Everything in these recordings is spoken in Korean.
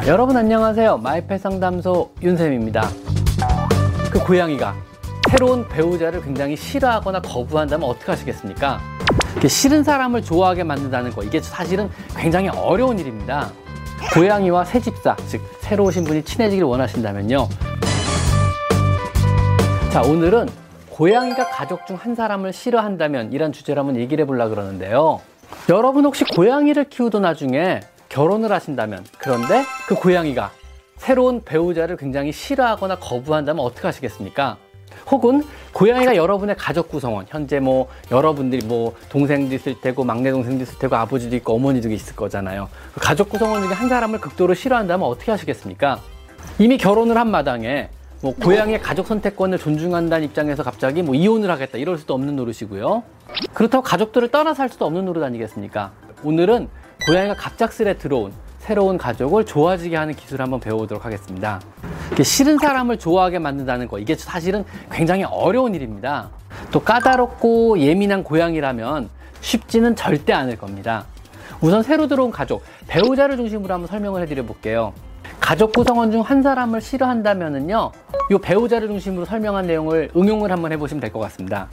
자, 여러분 안녕하세요. 마이펫 상담소 윤쌤입니다. 그 고양이가 새로운 배우자를 굉장히 싫어하거나 거부한다면 어떻게 하시겠습니까? 싫은 사람을 좋아하게 만든다는 거, 이게 사실은 굉장히 어려운 일입니다. 고양이와 새 집사, 즉, 새로 오신 분이 친해지길 원하신다면요. 자, 오늘은 고양이가 가족 중 한 사람을 싫어한다면 이런 주제로 한번 얘기를 해보려고 그러는데요. 여러분 혹시 고양이를 키우던 나중에 결혼을 하신다면 그런데 그 고양이가 새로운 배우자를 굉장히 싫어하거나 거부한다면 어떻게 하시겠습니까? 혹은 고양이가 여러분의 가족 구성원, 현재 뭐 여러분들이 뭐 동생도 있을 테고 막내 동생도 있을 테고 아버지도 있고 어머니도 있을 거잖아요. 그 가족 구성원 중에 한 사람을 극도로 싫어한다면 어떻게 하시겠습니까? 이미 결혼을 한 마당에 뭐 고양이의 가족 선택권을 존중한다는 입장에서 갑자기 뭐 이혼을 하겠다 이럴 수도 없는 노릇이고요. 그렇다고 가족들을 떠나서 할 수도 없는 노릇 아니겠습니까? 오늘은 고양이가 갑작스레 들어온 새로운 가족을 좋아지게 하는 기술을 한번 배워보도록 하겠습니다. 싫은 사람을 좋아하게 만든다는 거, 이게 사실은 굉장히 어려운 일입니다. 또 까다롭고 예민한 고양이라면 쉽지는 절대 않을 겁니다. 우선 새로 들어온 가족, 배우자를 중심으로 한번 설명을 해드려 볼게요. 가족 구성원 중 한 사람을 싫어한다면은요, 이 배우자를 중심으로 설명한 내용을 응용을 한번 해보시면 될 것 같습니다.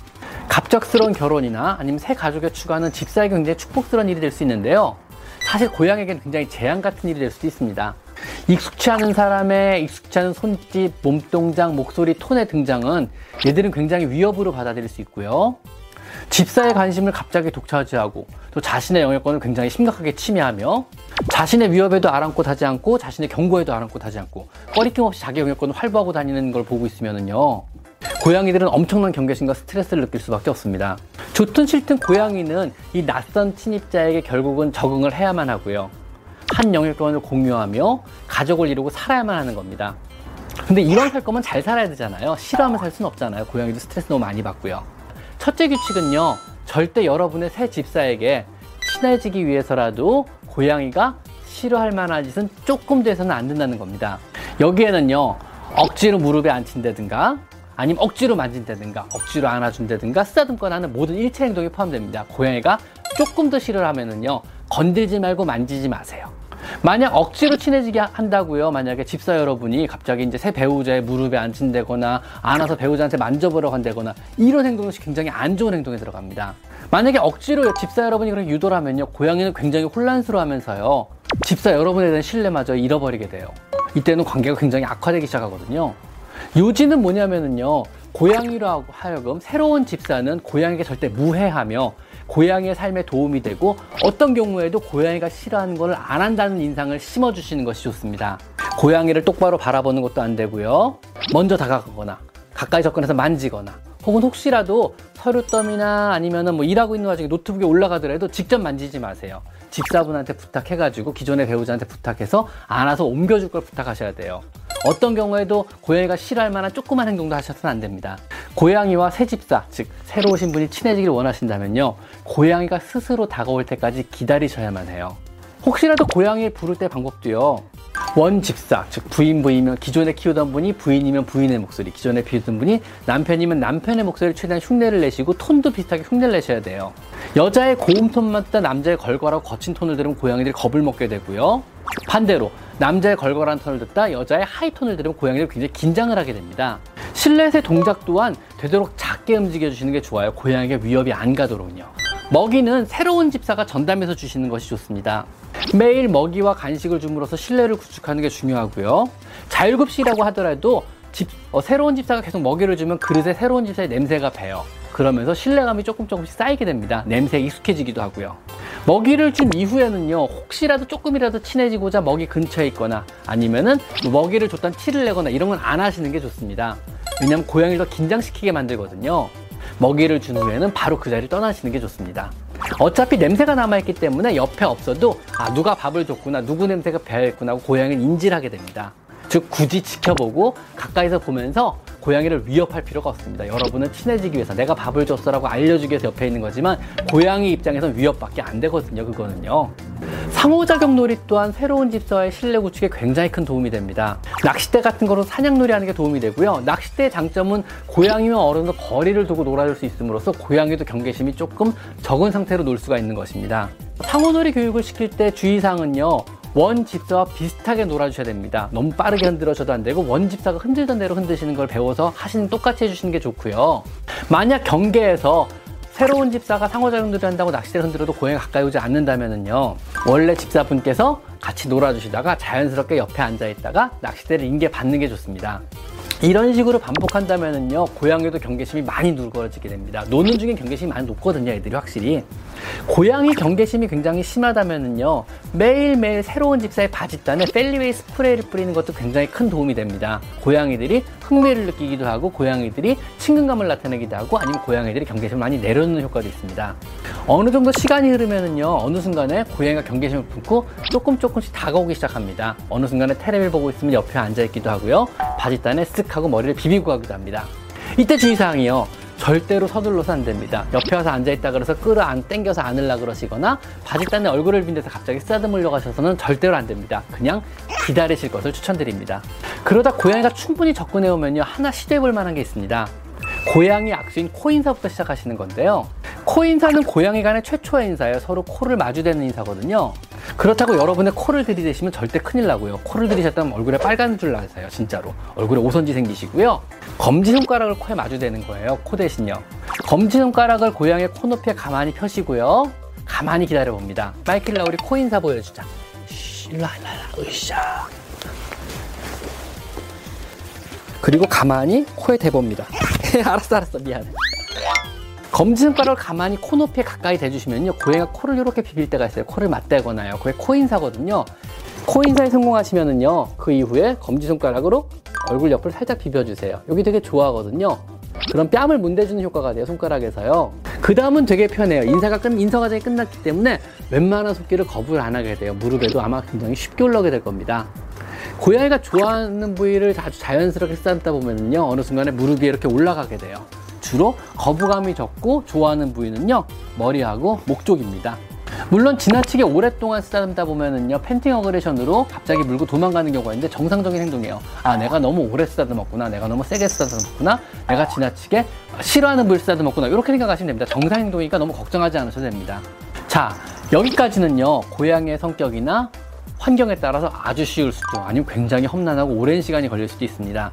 갑작스러운 결혼이나 아니면 새 가족의 추가는 집사에게 굉장히 축복스러운 일이 될 수 있는데요. 사실 고양이에게는 굉장히 재앙 같은 일이 될 수도 있습니다. 익숙치 않은 사람의 익숙치 않은 손짓, 몸동작, 목소리, 톤의 등장은 얘들은 굉장히 위협으로 받아들일 수 있고요. 집사의 관심을 갑자기 독차지하고 또 자신의 영역권을 굉장히 심각하게 침해하며 자신의 위협에도 아랑곳하지 않고 자신의 경고에도 아랑곳하지 않고 꺼리낌 없이 자기 영역권을 활보하고 다니는 걸 보고 있으면은요 고양이들은 엄청난 경계심과 스트레스를 느낄 수밖에 없습니다. 좋든 싫든 고양이는 이 낯선 침입자에게 결국은 적응을 해야만 하고요. 한 영역권을 공유하며 가족을 이루고 살아야만 하는 겁니다. 근데 이런 살 거면 잘 살아야 되잖아요. 싫어하면 살 수는 없잖아요. 고양이도 스트레스 너무 많이 받고요. 첫째 규칙은요. 절대 여러분의 새 집사에게 친해지기 위해서라도 고양이가 싫어할 만한 짓은 조금 돼서는 안 된다는 겁니다. 여기에는요. 억지로 무릎에 앉힌다든가 아니면 억지로 만진다든가 억지로 안아준다든가 쓰다듬거나 하는 모든 일체 행동이 포함됩니다. 고양이가 조금 더 싫어하면은요 건들지 말고 만지지 마세요. 만약 억지로 친해지게 한다고요. 만약에 집사 여러분이 갑자기 이제 새 배우자의 무릎에 앉힌다거나 안아서 배우자한테 만져보려고 한다거나 이런 행동은 굉장히 안 좋은 행동에 들어갑니다. 만약에 억지로 집사 여러분이 그렇게 유도를 하면요. 고양이는 굉장히 혼란스러워 하면서요. 집사 여러분에 대한 신뢰마저 잃어버리게 돼요. 이때는 관계가 굉장히 악화되기 시작하거든요. 요지는 뭐냐면은요. 고양이로 하여금 새로운 집사는 고양이에게 절대 무해하며 고양이의 삶에 도움이 되고 어떤 경우에도 고양이가 싫어하는 것을 안 한다는 인상을 심어주시는 것이 좋습니다. 고양이를 똑바로 바라보는 것도 안 되고요. 먼저 다가가거나 가까이 접근해서 만지거나 혹은 혹시라도 서류더미나 아니면은 뭐 일하고 있는 와중에 노트북에 올라가더라도 직접 만지지 마세요. 집사분한테 부탁해가지고 기존의 배우자한테 부탁해서 안아서 옮겨줄 걸 부탁하셔야 돼요. 어떤 경우에도 고양이가 싫어할 만한 조그만 행동도 하셔서는 안 됩니다. 고양이와 새 집사, 즉 새로 오신 분이 친해지길 원하신다면요. 고양이가 스스로 다가올 때까지 기다리셔야만 해요. 혹시라도 고양이 부를 때 방법도요. 원 집사, 즉 부인 부이면 기존에 키우던 분이 부인이면 부인의 목소리, 기존에 키우던 분이 남편이면 남편의 목소리를 최대한 흉내를 내시고 톤도 비슷하게 흉내를 내셔야 돼요. 여자의 고음 톤만 듣다 남자의 걸걸하고 거친 톤을 들으면 고양이들이 겁을 먹게 되고요. 반대로 남자의 걸걸한 톤을 듣다 여자의 하이톤을 들으면 고양이들이 굉장히 긴장을 하게 됩니다. 실내에서의 동작 또한 되도록 작게 움직여 주시는 게 좋아요. 고양이에게 위협이 안 가도록요. 먹이는 새로운 집사가 전담해서 주시는 것이 좋습니다. 매일 먹이와 간식을 줌으로써 신뢰를 구축하는 게 중요하고요. 자율급식이라고 하더라도 집, 어, 새로운 집사가 계속 먹이를 주면 그릇에 새로운 집사의 냄새가 배요. 그러면서 신뢰감이 조금 조금씩 쌓이게 됩니다. 냄새에 익숙해지기도 하고요. 먹이를 준 이후에는요, 혹시라도 조금이라도 친해지고자 먹이 근처에 있거나 아니면은 먹이를 줬던 티를 내거나 이런 건 안 하시는 게 좋습니다. 왜냐하면 고양이를 더 긴장시키게 만들거든요. 먹이를 준 후에는 바로 그 자리를 떠나시는 게 좋습니다. 어차피 냄새가 남아있기 때문에 옆에 없어도 아 누가 밥을 줬구나 누구 냄새가 배어있구나 하고 고양이를 인지를 하게 됩니다. 즉 굳이 지켜보고 가까이서 보면서 고양이를 위협할 필요가 없습니다. 여러분은 친해지기 위해서 내가 밥을 줬어라고 알려주기 위해서 옆에 있는 거지만 고양이 입장에선 위협밖에 안 되거든요. 그거는요. 상호작용 놀이 또한 새로운 집사와의 신뢰 구축에 굉장히 큰 도움이 됩니다. 낚싯대 같은 거로 사냥놀이 하는 게 도움이 되고요. 낚싯대의 장점은 고양이와 어른도 거리를 두고 놀아줄 수 있음으로써 고양이도 경계심이 조금 적은 상태로 놀 수가 있는 것입니다. 상호놀이 교육을 시킬 때 주의사항은요. 원 집사와 비슷하게 놀아주셔야 됩니다. 너무 빠르게 흔들어줘도 안 되고 원 집사가 흔들던 대로 흔드시는 걸 배워서 하시는 똑같이 해주시는 게 좋고요. 만약 경계에서 새로운 집사가 상호작용들을 한다고 낚싯대를 흔들어도 고양이 가까이 오지 않는다면요 원래 집사분께서 같이 놀아주시다가 자연스럽게 옆에 앉아 있다가 낚싯대를 인계 받는 게 좋습니다. 이런 식으로 반복한다면요 고양이도 경계심이 많이 누그러지게 됩니다. 노는 중에 경계심이 많이 높거든요 애들이 확실히. 고양이 경계심이 굉장히 심하다면요 매일매일 새로운 집사의 바짓단에 펠리웨이 스프레이를 뿌리는 것도 굉장히 큰 도움이 됩니다. 고양이들이 흥미를 느끼기도 하고 고양이들이 친근감을 나타내기도 하고 아니면 고양이들이 경계심을 많이 내려놓는 효과도 있습니다 어느 정도 시간이 흐르면은요 어느 순간에 고양이가 경계심을 품고 조금 조금씩 다가오기 시작합니다 어느 순간에 테레비를 보고 있으면 옆에 앉아 있기도 하고요 바짓단에 쓱 하고 머리를 비비고 가기도 합니다 이때 주의사항이요 절대로 서둘러서 안 됩니다. 옆에 와서 앉아있다 그래서 끌어 안 땡겨서 안으려 그러시거나 바짓단에 얼굴을 빈데서 갑자기 쓰다듬으려 가셔서는 절대로 안 됩니다. 그냥 기다리실 것을 추천드립니다. 그러다 고양이가 충분히 접근해 오면요 하나 시도해 볼 만한 게 있습니다. 고양이 악수인 코인사부터 시작하시는 건데요. 코 인사는 고양이 간의 최초의 인사예요. 서로 코를 마주대는 인사거든요. 그렇다고 여러분의 코를 들이대시면 절대 큰일 나고요. 코를 들이셨다면 얼굴에 빨간 줄 나세요. 진짜로. 얼굴에 오선지 생기시고요. 검지 손가락을 코에 마주대는 거예요. 코 대신요. 검지 손가락을 고양이 코높이에 가만히 펴시고요. 가만히 기다려 봅니다. 마이클 라우리 코 인사 보여주자. 쉬, 일로 와, 일로 와, 으쌰. 그리고 가만히 코에 대봅니다. 알았어, 알았어, 미안해. 검지손가락을 가만히 코 높이에 가까이 대주시면요. 고양이가 코를 이렇게 비빌 때가 있어요. 코를 맞대거나요. 그게 코인사거든요. 코인사에 성공하시면은요. 그 이후에 검지손가락으로 얼굴 옆을 살짝 비벼주세요. 여기 되게 좋아하거든요. 그런 뺨을 문대주는 효과가 돼요. 손가락에서요. 그 다음은 되게 편해요. 인사가 끝, 인사 과정이 끝났기 때문에 웬만한 속기를 거부를 안 하게 돼요. 무릎에도 아마 굉장히 쉽게 올라오게 될 겁니다. 고양이가 좋아하는 부위를 아주 자연스럽게 쓰다 보면요. 어느 순간에 무릎 위에 이렇게 올라가게 돼요. 주로 거부감이 적고 좋아하는 부위는요 머리하고 목 쪽입니다. 물론 지나치게 오랫동안 쓰다듬다 보면은요 팬팅 어그레션으로 갑자기 물고 도망가는 경우가 있는데 정상적인 행동이에요. 아 내가 너무 오래 쓰다듬었구나, 내가 너무 세게 쓰다듬었구나, 내가 지나치게 싫어하는 부위를 쓰다듬었구나 이렇게 생각하시면 됩니다. 정상 행동이니까 너무 걱정하지 않으셔도 됩니다. 자 여기까지는요 고양이의 성격이나 환경에 따라서 아주 쉬울 수도 아니면 굉장히 험난하고 오랜 시간이 걸릴 수도 있습니다.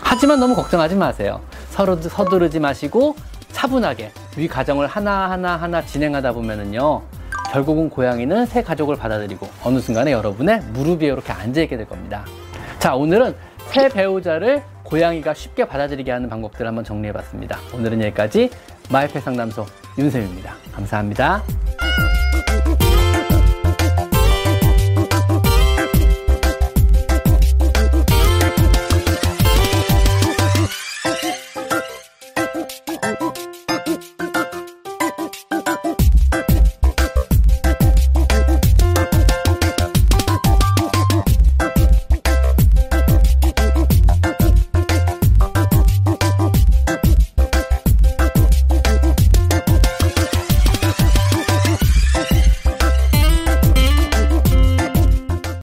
하지만 너무 걱정하지 마세요. 서두르지 마시고 차분하게 위 과정을 하나하나 하나 진행하다 보면은요. 결국은 고양이는 새 가족을 받아들이고 어느 순간에 여러분의 무릎 위에 이렇게 앉아있게 될 겁니다. 자, 오늘은 새 배우자를 고양이가 쉽게 받아들이게 하는 방법들을 한번 정리해 봤습니다. 오늘은 여기까지 마이펫 상담소 윤쌤입니다. 감사합니다.